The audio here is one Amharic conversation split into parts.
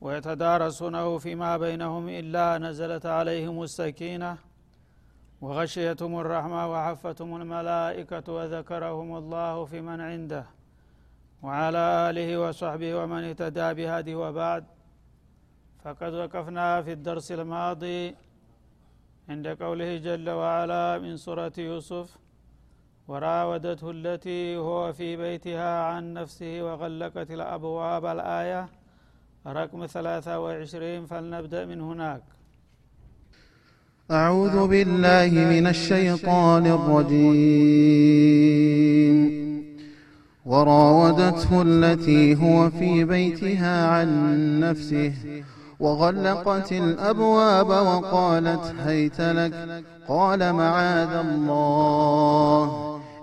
ويتدارسونه فيما بينهم إلا نزلت عليهم السكينة وغشيتهم الرحمة وحفتهم الملائكة وذكرهم الله في من عنده وعلى آله وصحبه ومن اهتدى بهذه وبعد. فقد وقفنا في الدرس الماضي عند قوله جل وعلا من سورة يوسف وراودته التي هو في بيتها عن نفسه وغلقت الأبواب الآية. رقم ثلاثة وعشرين فلنبدأ من هناك. أعوذ بالله من الشيطان الرجيم. وراودته التي هو في بيتها عن نفسه وغلقت الأبواب وقالت هيت لك قال معاذ الله.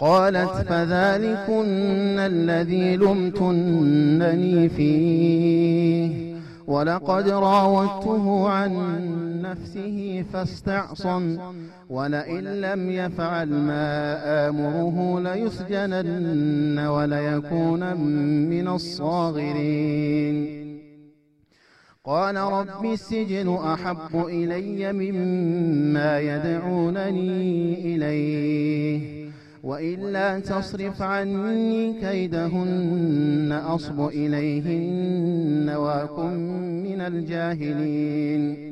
قالت فذلكن الذي لمتنني فيه. ولقد راودته عن نفسه فاستعصم. ولئن لم يفعل ما آمره ليسجنن وليكون من الصاغرين. قال رب السجن أحب إلي مما يدعونني إليه. وإلا تصرف عني كيدهن أصب إليهن وأكن من الجاهلين.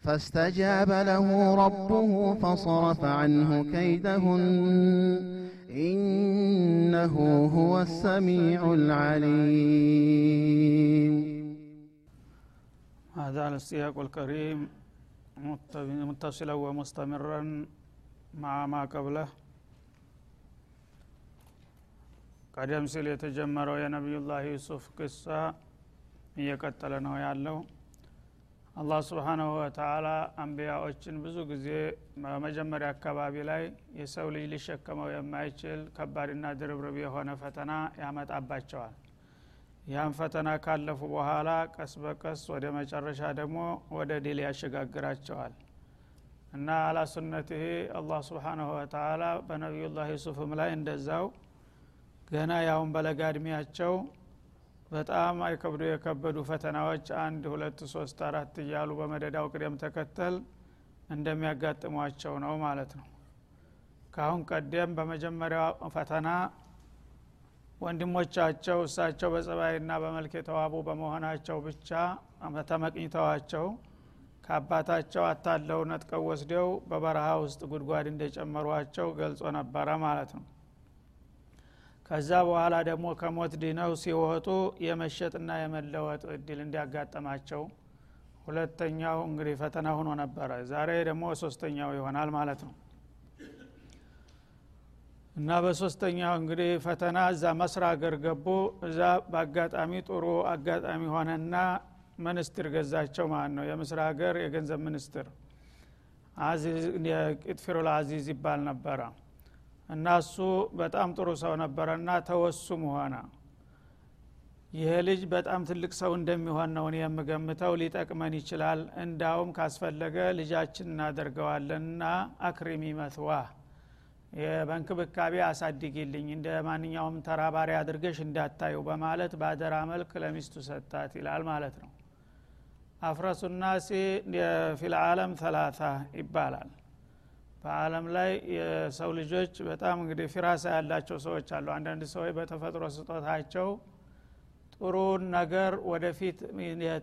فاستجاب له ربه فصرف عنه كيدهن. إنه هو السميع العليم. هذا على السياق الكريم متصلا ومستمرا مع ما قبله. ቀደም ሲል የተጀመረው የነቢዩላህ ዩሱፍ ቅሳ እየቀጠለ ነው ያለው። አላህ ስብሓናሁ ወተአላ አንቢያዎችን ብዙ ጊዜ በመጀመሪያ አካባቢ ላይ የሰው ልጅ ሊሸከመው የማይችል ከባድና ድርብርብ የሆነ ፈተና ያመጣባቸዋል። ያን ፈተና ካለፉ በኋላ ቀስ በቀስ ወደ መጨረሻ ደግሞ ወደ ድል ያሸጋግራቸዋል። እና አላሱነትህ አላህ ስብሓናሁ ወተአላ በነቢዩላህ ዩሱፍም ላይ እንደዛው ገና ያውን በለጋ እድሜያቸው በጣም አይከብዱ የከበዱ ፈተናዎች አንድ ሁለት ሶስት አራት እያሉ በመደዳው ቅደም ተከተል እንደሚያጋጥሟቸው ነው ማለት ነው። ካአሁን ቀደም በመጀመሪያው ፈተና ወንድሞቻቸው እሳቸው በጸባይና በመልክ የተዋቡ በመሆናቸው ብቻ ተመቅኝተዋቸው ከአባታቸው አታለው ነጥቀው ወስደው በበረሃ ውስጥ ጉድጓድ እንደጨመሯቸው ገልጾ ነበረ ማለት ነው ከዛ በኋላ ደግሞ ከሞት ድነው ሲወጡ የመሸጥና የመለወጥ እድል እንዲያጋጠማቸው ሁለተኛው እንግዲህ ፈተና ሆኖ ነበረ። ዛሬ ደግሞ ሶስተኛው ይሆናል ማለት ነው። እና በሶስተኛው እንግዲህ ፈተና እዛ መስራ አገር ገቡ። እዛ በአጋጣሚ ጥሩ አጋጣሚ ሆነና መንስትር ገዛቸው ማለት ነው። የምስራ ሀገር የገንዘብ ሚኒስትር ቂጥፊሩል አዚዝ ይባል ነበረ እና እሱ በጣም ጥሩ ሰው ነበረና ተወሱም ሆነ ይሄ ልጅ በጣም ትልቅ ሰው እንደሚሆን ነው የምገምተው ሊጠቅመን ይችላል። እንዳውም ካስፈለገ ልጃችን እናደርገዋለንና አክሪሚ መትዋ። በእንክብካቤ አሳድጊልኝ እንደ ማንኛውም ተራባሪ አድርገሽ እንዳታዩ በማለት በአደራ መልክ ለሚስቱ ሰጣት ይላል ማለት ነው። አፍረሱ ናሲ ፊልዓለም ተላታ ይባላል በአለም ላይ የሰው ልጆች በጣም እንግዲህ ፊራሳ ያላቸው ሰዎች አሉ። አንዳንድ ሰዎች በተፈጥሮ ስጦታቸው ጥሩን ነገር ወደፊት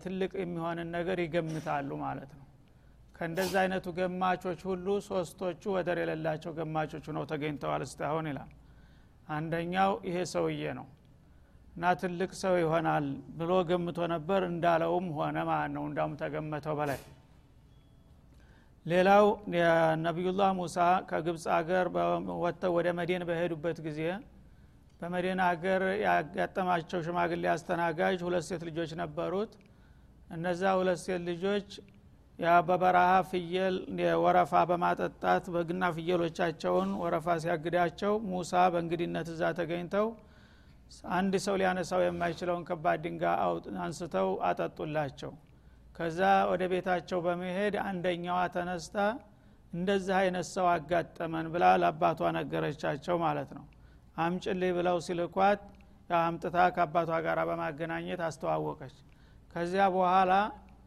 ትልቅ የሚሆንን ነገር ይገምታሉ ማለት ነው። ከእንደዚ አይነቱ ገማቾች ሁሉ ሶስቶቹ ወደር የሌላቸው ገማቾች ነው ተገኝተዋል እስካሁን ይላል። አንደኛው ይሄ ሰውዬ ነው። እና ትልቅ ሰው ይሆናል ብሎ ገምቶ ነበር። እንዳለውም ሆነ ማለት ነው። እንዳውም ተገመተው በላይ ሌላው ነቢዩላህ ሙሳ ከግብፅ አገር ወጥተው ወደ መዲን በሄዱበት ጊዜ በመዲና ሀገር ያጋጠማቸው ሽማግሌ አስተናጋጅ ሁለት ሴት ልጆች ነበሩት። እነዛ ሁለት ሴት ልጆች ያ በበረሃ ፍየል ወረፋ በማጠጣት በግና ፍየሎቻቸውን ወረፋ ሲያግዳቸው ሙሳ በእንግድነት እዛ ተገኝተው አንድ ሰው ሊያነሳው የማይችለውን ከባድ ድንጋ አንስተው አጠጡላቸው ከዛ ወደ ቤታቸው በመሄድ አንደኛዋ ተነስታ እንደዚህ አይነት ሰው አጋጠመን ብላ ለአባቷ ነገረቻቸው ማለት ነው። አምጭልኝ ብለው ሲልኳት አምጥታ ከአባቷ ጋር በማገናኘት አስተዋወቀች። ከዚያ በኋላ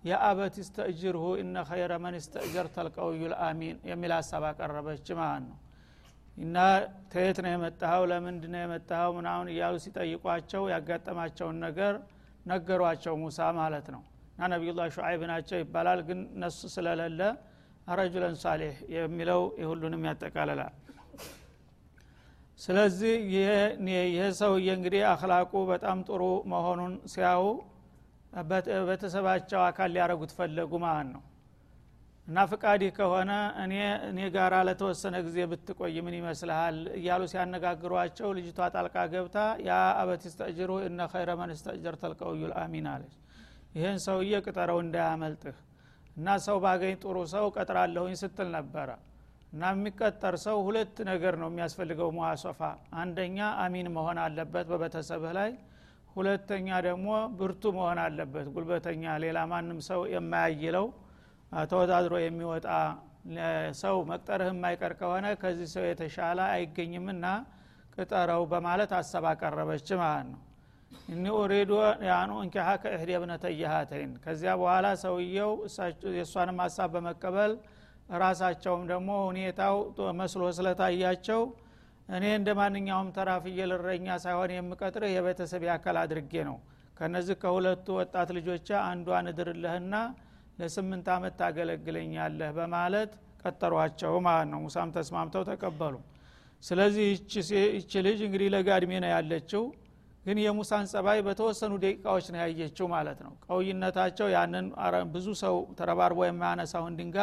የአበት ስተእጅርሁ እነ ኸይረ መን ስተእጀር ተልቀውዩ ልአሚን የሚል ሀሳብ አቀረበች ማለት ነው። እና ተየት ነው የመጣኸው? ለምንድ ነው የመጣኸው? ምናምን እያሉ ሲጠይቋቸው ያጋጠማቸውን ነገር ነገሯቸው ሙሳ ማለት ነው እና ነቢዩላህ ሹዓይብ ናቸው ይባላል። ግን ነሱ ስለሌለ ረጁለን ሳሌህ የሚለው የሁሉንም ያጠቃልላል። ስለዚህ ይህ ሰውዬ እንግዲህ አክላቁ በጣም ጥሩ መሆኑን ሲያው ቤተሰባቸው አካል ሊያረጉት ፈለጉ ማለት ነው። እና ፍቃዲ ከሆነ እኔ እኔ ጋራ ለተወሰነ ጊዜ ብትቆይ ምን ይመስልሃል? እያሉ ሲያነጋግሯቸው ልጅቷ ጣልቃ ገብታ ያ አበት ስተእጅሩ እነ ኸይረ መን ስተእጀር ተልቀውዩ ልአሚን አለች ይህን ሰውዬ ቅጠረው እንዳያመልጥህ እና ሰው ባገኝ ጥሩ ሰው ቀጥራለሁኝ ስትል ነበረ። እና የሚቀጠር ሰው ሁለት ነገር ነው የሚያስፈልገው ሙዋሶፋ አንደኛ አሚን መሆን አለበት በቤተሰብህ ላይ ሁለተኛ ደግሞ ብርቱ መሆን አለበት ጉልበተኛ። ሌላ ማንም ሰው የማያይለው ተወዳድሮ የሚወጣ ሰው መቅጠርህ የማይቀር ከሆነ ከዚህ ሰው የተሻለ አይገኝምና ቅጠረው በማለት ሀሳብ አቀረበች ማለት ነው እኒ ኡሪዱ ያኑ እንኪሓ ከእህድ ብነተይሃተይን ከዚያ በኋላ ሰውየው የእሷንም ሀሳብ በመቀበል ራሳቸውም ደግሞ ሁኔታው መስሎ ስለታያቸው እኔ እንደ ማንኛውም ተራ ፍየል ሳይሆን የምቀጥርህ የቤተሰብ አካል አድርጌ ነው። ከነዚህ ከሁለቱ ወጣት ልጆች አንዷን እድርልህና ለስምንት አመት ታገለግለኛለህ በማለት ቀጠሯቸው ማለት ነው። ሙሳም ተስማምተው ተቀበሉ። ስለዚህ ይቺ ልጅ እንግዲህ ለጋ እድሜ ነው ያለችው ግን የሙሳን ጸባይ በተወሰኑ ደቂቃዎች ነው ያየችው ማለት ነው። ቀውይነታቸው ያንን ብዙ ሰው ተረባርቦ የማያነሳውን ድንጋ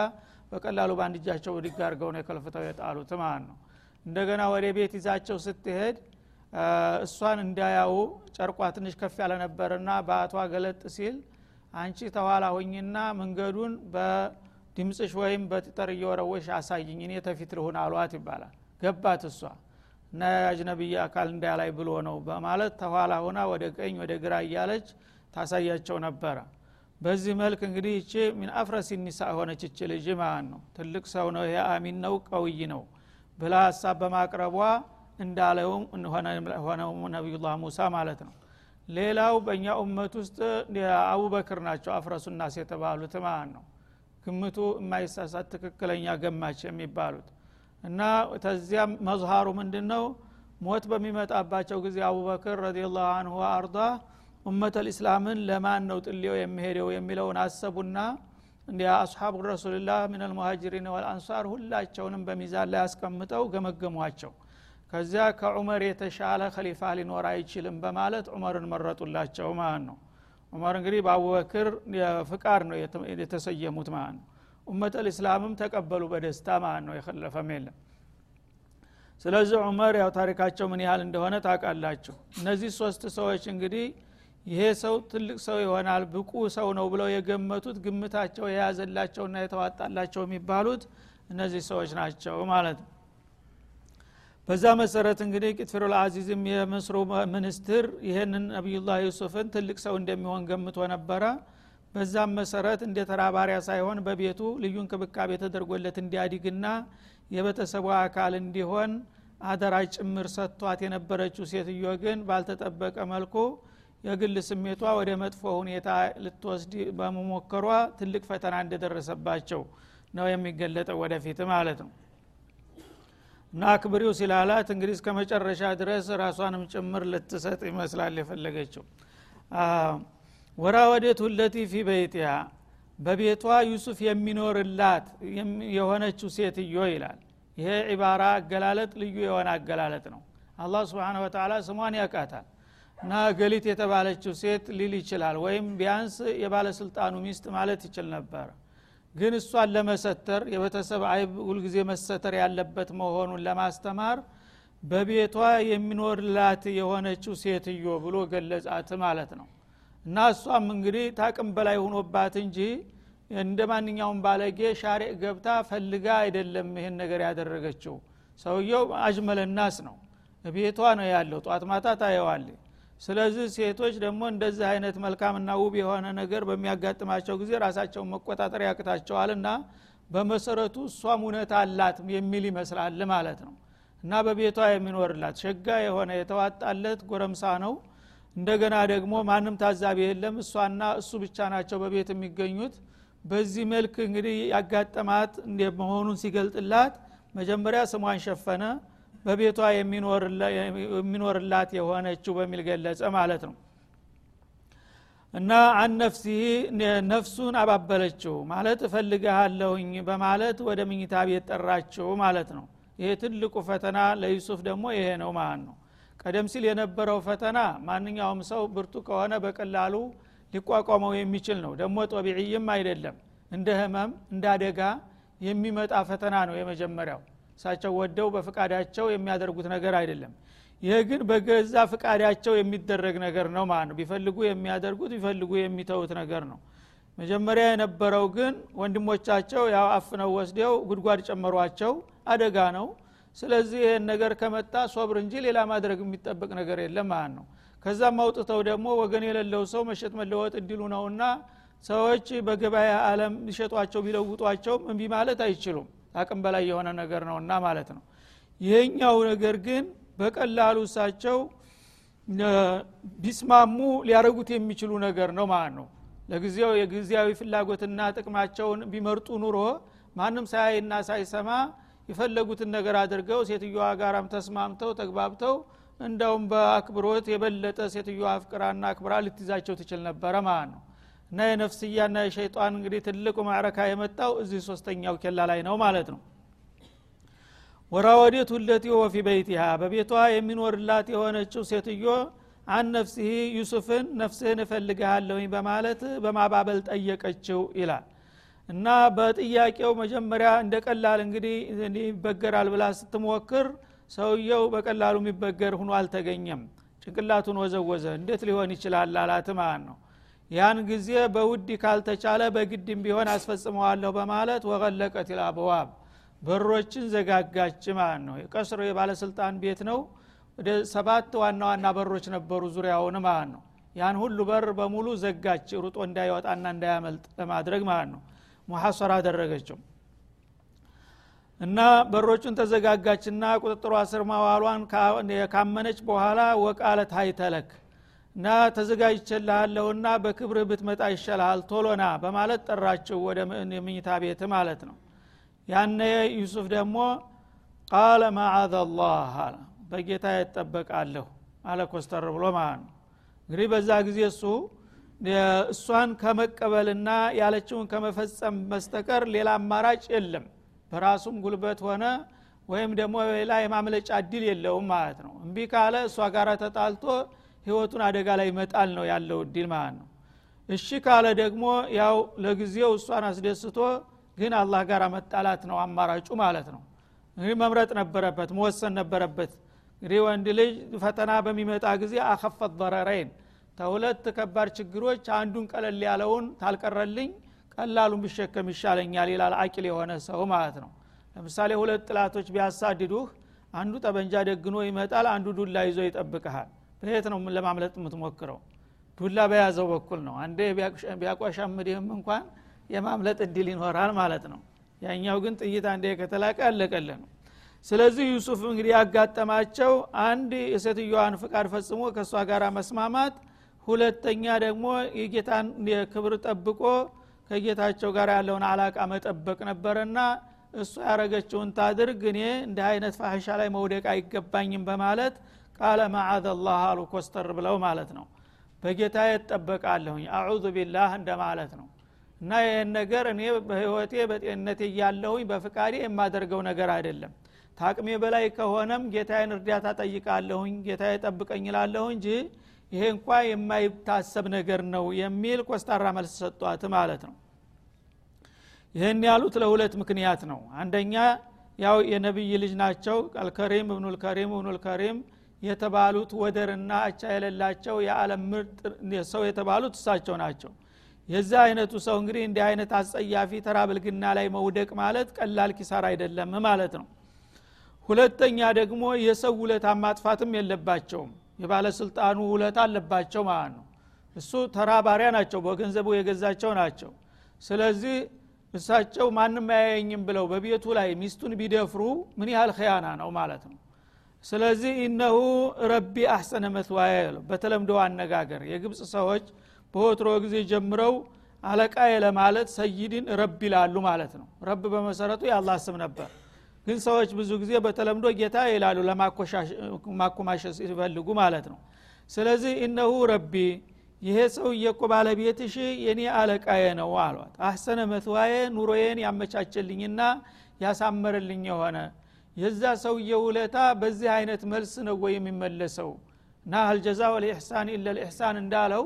በቀላሉ በአንድ እጃቸው ብድግ አድርገው ነው የከልፍተው የጣሉት ማለት ነው። እንደገና ወደ ቤት ይዛቸው ስትሄድ እሷን እንዳያው ጨርቋ ትንሽ ከፍ ያለ ነበርና በአቷ ገለጥ ሲል አንቺ ተኋላ ሁኝና መንገዱን በድምፅሽ ወይም በጥጠር እየወረወሽ አሳይኝ እኔ ተፊት ልሁን አሏት ይባላል። ገባት እሷ እና የአጅነብይ አካል እንዳላይ ብሎ ነው በማለት ተኋላ ሁና ወደ ቀኝ ወደ ግራ እያለች ታሳያቸው ነበረ። በዚህ መልክ እንግዲህ እቺ ሚን አፍረስ ኒሳ ሆነች እች ልጅ ማለት ነው። ትልቅ ሰው ነው ይሄ ነው ቀውይ ነው ብላ ሀሳብ በማቅረቧ እንዳለውም ሆነው ነቢዩላህ ሙሳ ማለት ነው። ሌላው በእኛ ኡመት ውስጥ አቡበክር ናቸው አፍረሱናስ የተባሉት ማለት ነው። ግምቱ የማይሳሳት ትክክለኛ ገማች የሚባሉት እና ተዚያም መዝሃሩ ምንድን ነው ሞት በሚመጣባቸው ጊዜ አቡበክር ረዲላሁ አንሁ አርዳ ኡመተ ልእስላምን ለማን ነው ጥሌው የሚሄደው የሚለውን አሰቡና እንዲ አስሓቡ ረሱልላህ ምን አልሙሃጅሪን ወልአንሳር ሁላቸውንም በሚዛን ላይ አስቀምጠው ገመገሟቸው። ከዚያ ከዑመር የተሻለ ከሊፋ ሊኖር አይችልም በማለት ዑመርን መረጡላቸው ማለት ነው። ዑመር እንግዲህ በአቡበክር ፍቃድ ነው የተሰየሙት ማለት ነው ኡመተ ልእስላምም ተቀበሉ በደስታ ማለት ነው። የከለፈም የለም። ስለዚህ ዑመር ያው ታሪካቸው ምን ያህል እንደሆነ ታውቃላችሁ። እነዚህ ሶስት ሰዎች እንግዲህ ይሄ ሰው ትልቅ ሰው ይሆናል ብቁ ሰው ነው ብለው የገመቱት ግምታቸው የያዘላቸውና የተዋጣላቸው የሚባሉት እነዚህ ሰዎች ናቸው ማለት ነው። በዛ መሰረት እንግዲህ ቅጥፊሩል አዚዝም የምስሩ ሚኒስትር ይህንን ነቢዩላህ ዩሱፍን ትልቅ ሰው እንደሚሆን ገምቶ ነበረ በዛም መሰረት እንደ ተራባሪያ ሳይሆን በቤቱ ልዩ እንክብካቤ ተደርጎለት እንዲያድግና የቤተሰቡ አካል እንዲሆን አደራ ጭምር ሰጥቷት የነበረችው ሴትዮ ግን ባልተጠበቀ መልኩ የግል ስሜቷ ወደ መጥፎ ሁኔታ ልትወስድ በመሞከሯ ትልቅ ፈተና እንደደረሰባቸው ነው የሚገለጠው ወደፊት ማለት ነው። እና አክብሪው ሲላላት እንግዲህ እስከ መጨረሻ ድረስ ራሷንም ጭምር ልትሰጥ ይመስላል የፈለገችው ወራወዴት ሁለቲ ፊ በይትያ በቤቷ ዩሱፍ የሚኖርላት የሆነችው ሴትዮ ይላል። ይሄ ዒባራ አገላለጥ ልዩ የሆነ አገላለጥ ነው። አላህ ስብን ወተላ ስሟን ያውቃታል። እና ገሊት የተባለችው ሴት ሊል ይችላል ወይም ቢያንስ የባለስልጣኑ ሚስት ማለት ይችል ነበር። ግን እሷን ለመሰተር የቤተሰብ አይብ ሁልጊዜ መሰተር ያለበት መሆኑን ለማስተማር በቤቷ የሚኖርላት የሆነችው ሴትዮ ብሎ ገለጻት ማለት ነው እና እሷም እንግዲህ ታቅም በላይ ሆኖባት እንጂ እንደ ማንኛውም ባለጌ ሻሪዕ ገብታ ፈልጋ አይደለም ይህን ነገር ያደረገችው። ሰውየው አጅመለናስ ነው። ቤቷ ነው ያለው። ጧት ማታ ታየዋል ስለዚህ ሴቶች ደግሞ እንደዚህ አይነት መልካምና ውብ የሆነ ነገር በሚያጋጥማቸው ጊዜ ራሳቸውን መቆጣጠር ያቅታቸዋል እና በመሰረቱ እሷም እውነት አላት የሚል ይመስላል ማለት ነው። እና በቤቷ የሚኖርላት ሸጋ የሆነ የተዋጣለት ጎረምሳ ነው እንደገና ደግሞ ማንም ታዛቢ የለም። እሷና እሱ ብቻ ናቸው በቤት የሚገኙት። በዚህ መልክ እንግዲህ ያጋጠማት መሆኑን ሲገልጥላት መጀመሪያ ስሟን ሸፈነ በቤቷ የሚኖርላት የሆነችው በሚል ገለጸ ማለት ነው። እና አን ነፍሲህ ነፍሱን አባበለችው ማለት እፈልግሃለሁኝ በማለት ወደ ምኝታ ቤት ጠራችው ማለት ነው። ይሄ ትልቁ ፈተና ለዩሱፍ ደግሞ ይሄ ነው ማለት ነው ቀደም ሲል የነበረው ፈተና ማንኛውም ሰው ብርቱ ከሆነ በቀላሉ ሊቋቋመው የሚችል ነው። ደግሞ ጦቢዕይም አይደለም። እንደ ህመም እንደ አደጋ የሚመጣ ፈተና ነው የመጀመሪያው። እሳቸው ወደው በፍቃዳቸው የሚያደርጉት ነገር አይደለም። ይህ ግን በገዛ ፍቃዳቸው የሚደረግ ነገር ነው ማለት ነው። ቢፈልጉ የሚያደርጉት ቢፈልጉ የሚተውት ነገር ነው። መጀመሪያ የነበረው ግን ወንድሞቻቸው ያው አፍነው ወስደው ጉድጓድ ጨመሯቸው። አደጋ ነው ስለዚህ ይህን ነገር ከመጣ ሶብር እንጂ ሌላ ማድረግ የሚጠበቅ ነገር የለም ማለት ነው። ከዛም አውጥተው ደግሞ ወገን የሌለው ሰው መሸጥ መለወጥ እንዲሉ ነውና ሰዎች በገበያ አለም ሊሸጧቸው ቢለውጧቸውም እምቢ ማለት አይችሉም። አቅም በላይ የሆነ ነገር ነውና ማለት ነው። ይሄኛው ነገር ግን በቀላሉ እሳቸው ቢስማሙ ሊያደረጉት የሚችሉ ነገር ነው ማለት ነው። ለጊዜው የጊዜያዊ ፍላጎትና ጥቅማቸውን ቢመርጡ ኑሮ ማንም ሳያይና ሳይሰማ የፈለጉትን ነገር አድርገው ሴትዮዋ ጋራም ተስማምተው ተግባብተው እንዳውም በአክብሮት የበለጠ ሴትዮዋ አፍቅራና አክብራ ልትይዛቸው ትችል ነበረ ማለት ነው። እና የነፍስያና የሸይጣን እንግዲህ ትልቁ ማዕረካ የመጣው እዚህ ሶስተኛው ኬላ ላይ ነው ማለት ነው። ወራወዴት ሁለቲ ወፊ በይቲሃ በቤቷ የሚኖርላት የሆነችው ሴትዮ አን ነፍሲህ ዩሱፍን ነፍስህን እፈልግሃለሁኝ በማለት በማባበል ጠየቀችው ይላል እና በጥያቄው መጀመሪያ እንደ ቀላል እንግዲህ ይበገራል ብላ ስትሞክር ሰውየው በቀላሉ የሚበገር ሁኖ አልተገኘም። ጭንቅላቱን ወዘወዘ። እንዴት ሊሆን ይችላል አላት ማለት ነው። ያን ጊዜ በውድ ካልተቻለ በግድም ቢሆን አስፈጽመዋለሁ በማለት ወቀለቀት ልአብዋብ በሮችን ዘጋጋች ማለት ነው። የቀስሮ የባለስልጣን ቤት ነው። ወደ ሰባት ዋና ዋና በሮች ነበሩ ዙሪያውን ማለት ነው። ያን ሁሉ በር በሙሉ ዘጋች። ሩጦ እንዳይወጣና እንዳያመልጥ ለማድረግ ማለት ነው ሙሐሰራ አደረገችው። እና በሮቹን ተዘጋጋችና ቁጥጥሯ ስር ማዋሏን ካመነች በኋላ ወቃለት ሀይተለክ እና ተዘጋጅቼልሃለሁና በክብርህ ብትመጣ ይሻልሃል ቶሎና በማለት ጠራችው ወደ የምኝታ ቤት ማለት ነው። ያነ ዩሱፍ ደግሞ ቃለ ማዓዘ ላህ አለ። በጌታ ይጠበቃለሁ አለ ኮስተር ብሎ ማለት ነው። እንግዲህ በዛ ጊዜ እሱ እሷን ከመቀበልና ያለችውን ከመፈጸም በስተቀር ሌላ አማራጭ የለም። በራሱም ጉልበት ሆነ ወይም ደግሞ ሌላ የማምለጫ እድል የለውም ማለት ነው። እምቢ ካለ እሷ ጋር ተጣልቶ ህይወቱን አደጋ ላይ መጣል ነው ያለው እድል ማለት ነው። እሺ ካለ ደግሞ ያው ለጊዜው እሷን አስደስቶ ግን አላህ ጋር መጣላት ነው አማራጩ ማለት ነው። እንግዲህ መምረጥ ነበረበት መወሰን ነበረበት። እንግዲህ ወንድ ልጅ ፈተና በሚመጣ ጊዜ አከፈት ضረረይን ተሁለት ከባድ ችግሮች አንዱን ቀለል ያለውን ታልቀረልኝ ቀላሉን ቢሸከም ይሻለኛል ይላል አቂል የሆነ ሰው ማለት ነው። ለምሳሌ ሁለት ጥላቶች ቢያሳድዱህ አንዱ ጠበንጃ ደግኖ ይመጣል አንዱ ዱላ ይዞ ይጠብቀሃል በየት ነው ለማምለጥ የምትሞክረው? ዱላ በያዘው በኩል ነው። አንዴ ቢያቋሻምድህም እንኳን የማምለጥ እድል ይኖራል ማለት ነው። ያኛው ግን ጥይት አንዴ ከተላቀቀ ያለቀለት ነው ስለዚህ ዩሱፍ እንግዲህ ያጋጠማቸው አንድ የሴትዮዋን ፍቃድ ፈጽሞ ከእሷ ጋር መስማማት ሁለተኛ ደግሞ የጌታን ክብር ጠብቆ ከጌታቸው ጋር ያለውን አላቃ መጠበቅ ነበረና እሷ ያረገችውን ታድርግ እኔ እንዲህ አይነት ፋህሻ ላይ መውደቅ አይገባኝም በማለት ቃለ ማዓዘላህ አሉ ኮስተር ብለው ማለት ነው። በጌታ እጠበቃለሁኝ አዑዙ ቢላህ እንደማለት ነው። እና ይህን ነገር እኔ በህይወቴ በጤንነቴ እያለሁኝ በፍቃዴ የማደርገው ነገር አይደለም። ታቅሜ በላይ ከሆነም ጌታዬን እርዳታ ጠይቃለሁኝ ጌታ ጠብቀኝ ላለሁ እንጂ ይሄ እንኳ የማይታሰብ ነገር ነው የሚል ኮስታራ መልስ ሰጧት ማለት ነው። ይህን ያሉት ለሁለት ምክንያት ነው። አንደኛ ያው የነቢይ ልጅ ናቸው። አልከሪም እብኑልከሪም እብኑልከሪም የተባሉት ወደርና አቻ የሌላቸው የዓለም ምርጥ ሰው የተባሉት እሳቸው ናቸው። የዛ አይነቱ ሰው እንግዲህ እንዲህ አይነት አስጸያፊ ተራ ብልግና ላይ መውደቅ ማለት ቀላል ኪሳር አይደለም ማለት ነው። ሁለተኛ ደግሞ የሰው ውለታ ማጥፋትም የለባቸውም የባለስልጣኑ ውለታ አለባቸው ማለት ነው። እሱ ተራ ባሪያ ናቸው በገንዘቡ የገዛቸው ናቸው። ስለዚህ እሳቸው ማንም አያየኝም ብለው በቤቱ ላይ ሚስቱን ቢደፍሩ ምን ያህል ከያና ነው ማለት ነው። ስለዚህ ኢነሁ ረቢ አሕሰነ መስዋያ በተለምዶ አነጋገር የግብፅ ሰዎች በወትሮ ጊዜ ጀምረው አለቃዬ ለማለት ሰይድን ረብ ይላሉ ማለት ነው። ረብ በመሰረቱ የአላህ ስም ነበር ግን ሰዎች ብዙ ጊዜ በተለምዶ ጌታ ይላሉ ለማኮማሸት ሲፈልጉ ማለት ነው። ስለዚህ እነሁ ረቢ ይሄ ሰውዬ እኮ ባለቤትሽ የኔ አለቃዬ ነው አሏት። አህሰነ መትዋዬ ኑሮዬን ያመቻችልኝና ያሳመርልኝ የሆነ የዛ ሰውዬ ውለታ በዚህ አይነት መልስ ነው ወይ የሚመለሰው? እና አልጀዛ ወልኢሕሳን ኢለ ልኢሕሳን እንዳለው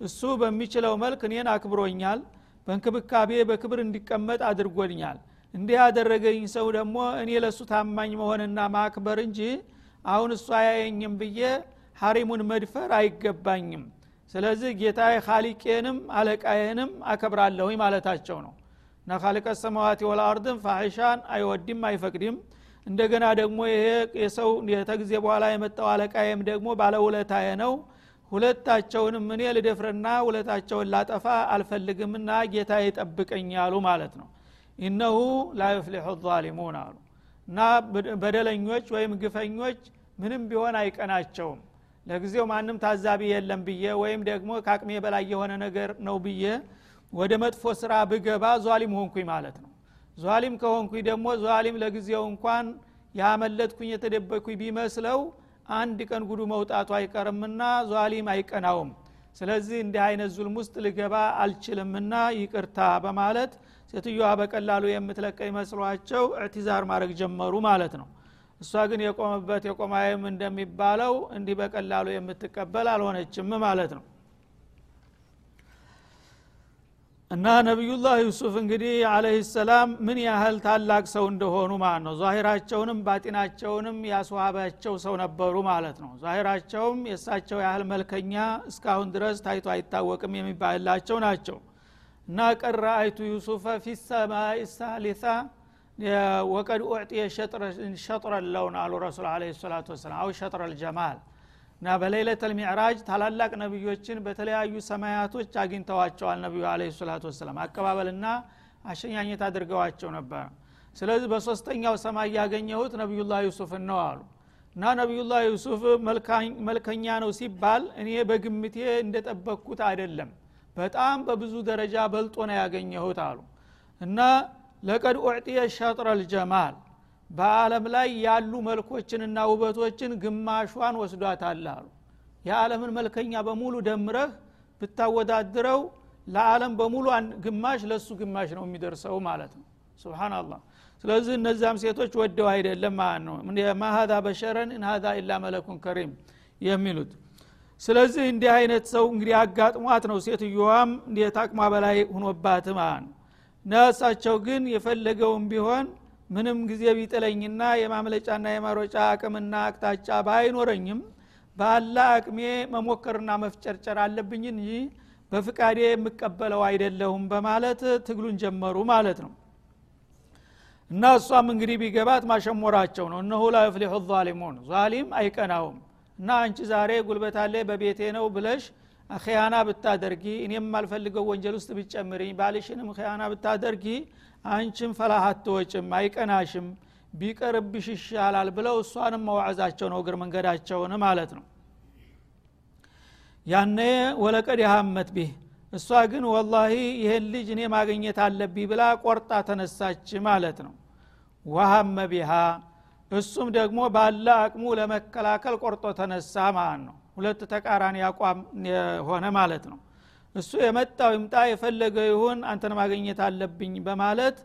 እሱ በሚችለው መልክ እኔን አክብሮኛል በእንክብካቤ በክብር እንዲቀመጥ አድርጎኛል እንዲህ ያደረገኝ ሰው ደግሞ እኔ ለእሱ ታማኝ መሆንና ማክበር እንጂ አሁን እሱ አያየኝም ብዬ ሀሪሙን መድፈር አይገባኝም። ስለዚህ ጌታ ካሊቄንም አለቃዬንም አከብራለሁኝ ማለታቸው ነው። እና ካሊቀ ሰማዋት ወልአርድን ፋሒሻን አይወድም አይፈቅድም። እንደገና ደግሞ ይሄ የሰው የተጊዜ በኋላ የመጣው አለቃዬም ደግሞ ባለውለታዬ ነው። ሁለታቸውንም እኔ ልደፍርና ውለታቸውን ላጠፋ አልፈልግምና ጌታ ይጠብቀኛሉ ማለት ነው ኢነሁ ላ ዛሊሙን አሉ። እና በደለኞች ወይም ግፈኞች ምንም ቢሆን አይቀናቸውም። ለጊዜው ማንም ታዛቢ የለም ብዬ ወይም ደግሞ ከአቅሜ በላይ የሆነ ነገር ነው ብዬ ወደ መጥፎ ስራ ብገባ ዟሊም ሆንኩኝ ማለት ነው። ዟሊም ከሆንኩኝ ደግሞ ዟሊም ለጊዜው እንኳን ያመለጥኩኝ የተደበቅኩኝ ቢመስለው አንድ ቀን ጉዱ መውጣቱ አይቀርምና ዟሊም አይቀናውም። ስለዚህ እንዲህ አይነት ዙልም ውስጥ ልገባ አልችልምና ይቅርታ በማለት ሴትዮዋ በቀላሉ የምትለቀ መስሏቸው እዕትዛር ማድረግ ጀመሩ ማለት ነው። እሷ ግን የቆመበት የቆማይም እንደሚባለው እንዲህ በቀላሉ የምትቀበል አልሆነችም ማለት ነው። እና ነቢዩላህ ዩሱፍ እንግዲህ አለህ ሰላም ምን ያህል ታላቅ ሰው እንደሆኑ ማለት ነው። ዛሂራቸውንም ባጢናቸውንም ያስዋባቸው ሰው ነበሩ ማለት ነው። ዛሂራቸውም የእሳቸው ያህል መልከኛ እስካሁን ድረስ ታይቶ አይታወቅም የሚባልላቸው ናቸው እና ቀረ አይቱ ዩሱፈ ፊ ሰማይ ሳሊሳ ወቀድ ኡዕጢየ ሸጥረ ለውን አሉ ረሱል አለ ሰላቱ ወሰላም። አው ሸጥረ ልጀማል። እና በሌለት ልሚዕራጅ ታላላቅ ነቢዮችን በተለያዩ ሰማያቶች አግኝተዋቸዋል ነቢዩ አለ ሰላቱ ወሰላም። አቀባበልና አሸኛኘት አድርገዋቸው ነበር። ስለዚህ በሶስተኛው ሰማይ ያገኘሁት ነቢዩላህ ዩሱፍን ነው አሉ። እና ነቢዩላህ ዩሱፍ መልከኛ ነው ሲባል እኔ በግምቴ እንደጠበቅኩት አይደለም በጣም በብዙ ደረጃ በልጦ ነው ያገኘሁት አሉ። እና ለቀድ ኡዕጢየ ሸጥረ ልጀማል በአለም ላይ ያሉ መልኮችንና ውበቶችን ግማሿን ወስዷታል አሉ። የዓለምን መልከኛ በሙሉ ደምረህ ብታወዳድረው ለዓለም በሙሉ ግማሽ ለሱ ግማሽ ነው የሚደርሰው ማለት ነው። ስብናላህ ስለዚህ እነዚያም ሴቶች ወደው አይደለም ማለት ነው። ማሀዛ በሸረን እንሀዛ ኢላ መለኩን ከሪም የሚሉት ስለዚህ እንዲህ አይነት ሰው እንግዲህ አጋጥሟት ነው ሴትዮዋም ታቅሟ በላይ ሁኖባት ነሳቸው ግን የፈለገውም ቢሆን ምንም ጊዜ ቢጥለኝና የማምለጫና የማሮጫ አቅምና አቅጣጫ ባይኖረኝም ባላ አቅሜ መሞከርና መፍጨርጨር አለብኝ እንጂ በፍቃዴ የምቀበለው አይደለሁም በማለት ትግሉን ጀመሩ ማለት ነው። እና እሷም እንግዲህ ቢገባት ማሸሞራቸው ነው። እነሁ ላ ይፍሊሑ ዛሊሙን ዛሊም አይቀናውም እና አንቺ ዛሬ ጉልበታሌ በቤቴ ነው ብለሽ ኸያና ብታደርጊ እኔም የማልፈልገው ወንጀል ውስጥ ብትጨምሪ ባልሽንም ኸያና ብታደርጊ አንቺም ፈላህ አይቀናሽም ቢቀርብሽ ይሻላል ብለው እሷንም መዋዕዛቸው ነው እግር መንገዳቸውን ማለት ነው። ያነ ወለቀድ ያሀመት ቢህ እሷ ግን ወላሂ ይህን ልጅ እኔ ማግኘት አለብኝ ብላ ቆርጣ ተነሳች ማለት ነው። ወሀመ ቢሃ እሱም ደግሞ ባለ አቅሙ ለመከላከል ቆርጦ ተነሳ ማለት ነው። ሁለት ተቃራኒ አቋም ሆነ ማለት ነው። እሱ የመጣው ይምጣ የፈለገ ይሁን አንተን ማግኘት አለብኝ በማለት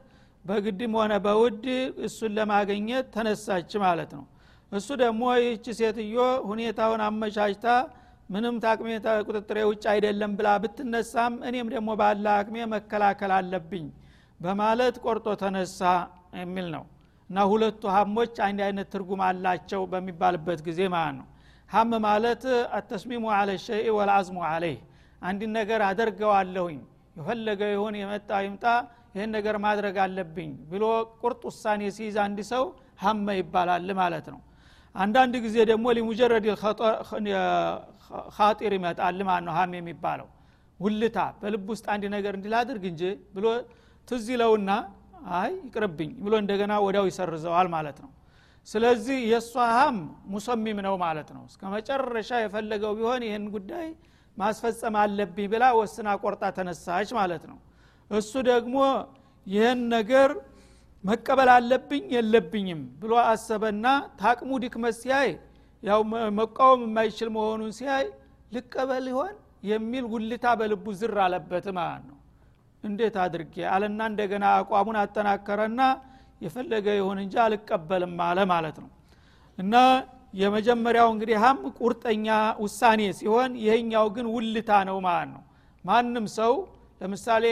በግድም ሆነ በውድ እሱን ለማግኘት ተነሳች ማለት ነው። እሱ ደግሞ ይህች ሴትዮ ሁኔታውን አመቻችታ ምንም ታቅሜ ቁጥጥሬ ውጭ አይደለም ብላ ብትነሳም እኔም ደግሞ ባለ አቅሜ መከላከል አለብኝ በማለት ቆርጦ ተነሳ የሚል ነው እና ሁለቱ ሀሞች አንድ አይነት ትርጉም አላቸው በሚባልበት ጊዜ ማለት ነው። ሀም ማለት አተስሚሙ አለ ሸይ ወልአዝሙ አለይህ። አንድን ነገር አደርገዋለሁኝ የፈለገ ይሁን የመጣ ይምጣ ይህን ነገር ማድረግ አለብኝ ብሎ ቁርጥ ውሳኔ ሲይዝ አንድ ሰው ሀመ ይባላል ማለት ነው። አንዳንድ ጊዜ ደግሞ ሊሙጀረድ ኻጢር ይመጣል ማለት ነው ሀም የሚባለው። ውልታ በልብ ውስጥ አንድ ነገር እንዲላድርግ እንጂ ብሎ ትዝ ይለውና አይ ይቅርብኝ ብሎ እንደገና ወዲያው ይሰርዘዋል ማለት ነው። ስለዚህ የእሷ ሀም ሙሰሚም ነው ማለት ነው። እስከ መጨረሻ የፈለገው ቢሆን ይህን ጉዳይ ማስፈጸም አለብኝ ብላ ወስና ቆርጣ ተነሳች ማለት ነው። እሱ ደግሞ ይህን ነገር መቀበል አለብኝ የለብኝም ብሎ አሰበና ታቅሙ ድክመት ሲያይ ያው መቃወም የማይችል መሆኑን ሲያይ ልቀበል ይሆን የሚል ጉልታ በልቡ ዝር አለበት ማለት ነው እንዴት አድርጌ አለና እንደገና አቋሙን አጠናከረና የፈለገ ይሁን እንጂ አልቀበልም አለ ማለት ነው። እና የመጀመሪያው እንግዲህ ሀም ቁርጠኛ ውሳኔ ሲሆን ይሄኛው ግን ውልታ ነው ማለት ነው። ማንም ሰው ለምሳሌ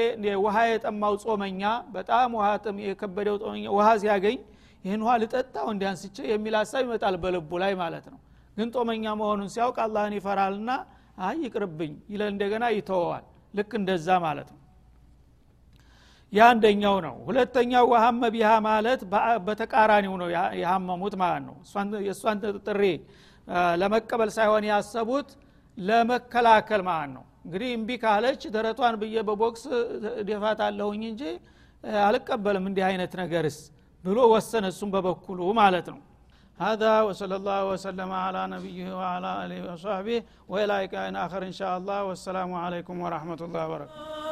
ውሃ የጠማው ጾመኛ በጣም ውሃ የከበደው ጾመኛ ውሃ ሲያገኝ ይህን ውሃ ልጠጣው እንዲያንስቼ የሚል ሀሳብ ይመጣል በልቡ ላይ ማለት ነው። ግን ጦመኛ መሆኑን ሲያውቅ አላህን ይፈራልና አይ ይቅርብኝ ይለ እንደገና ይተወዋል። ልክ እንደዛ ማለት ነው ያ አንደኛው ነው ሁለተኛው ወሀመ ቢሃ ማለት በተቃራኒው ነው የሀመሙት ማለት ነው የእሷን ጥሪ ለመቀበል ሳይሆን ያሰቡት ለመከላከል ማለት ነው እንግዲህ እምቢ ካለች ደረቷን ብዬ በቦክስ ደፋት አለሁኝ እንጂ አልቀበልም እንዲህ አይነት ነገርስ ብሎ ወሰነ እሱም በበኩሉ ማለት ነው هذا وصلى الله وسلم على نبيه وعلى اله وصحبه والى لقاء اخر ان شاء الله والسلام عليكم ورحمه الله وبركاته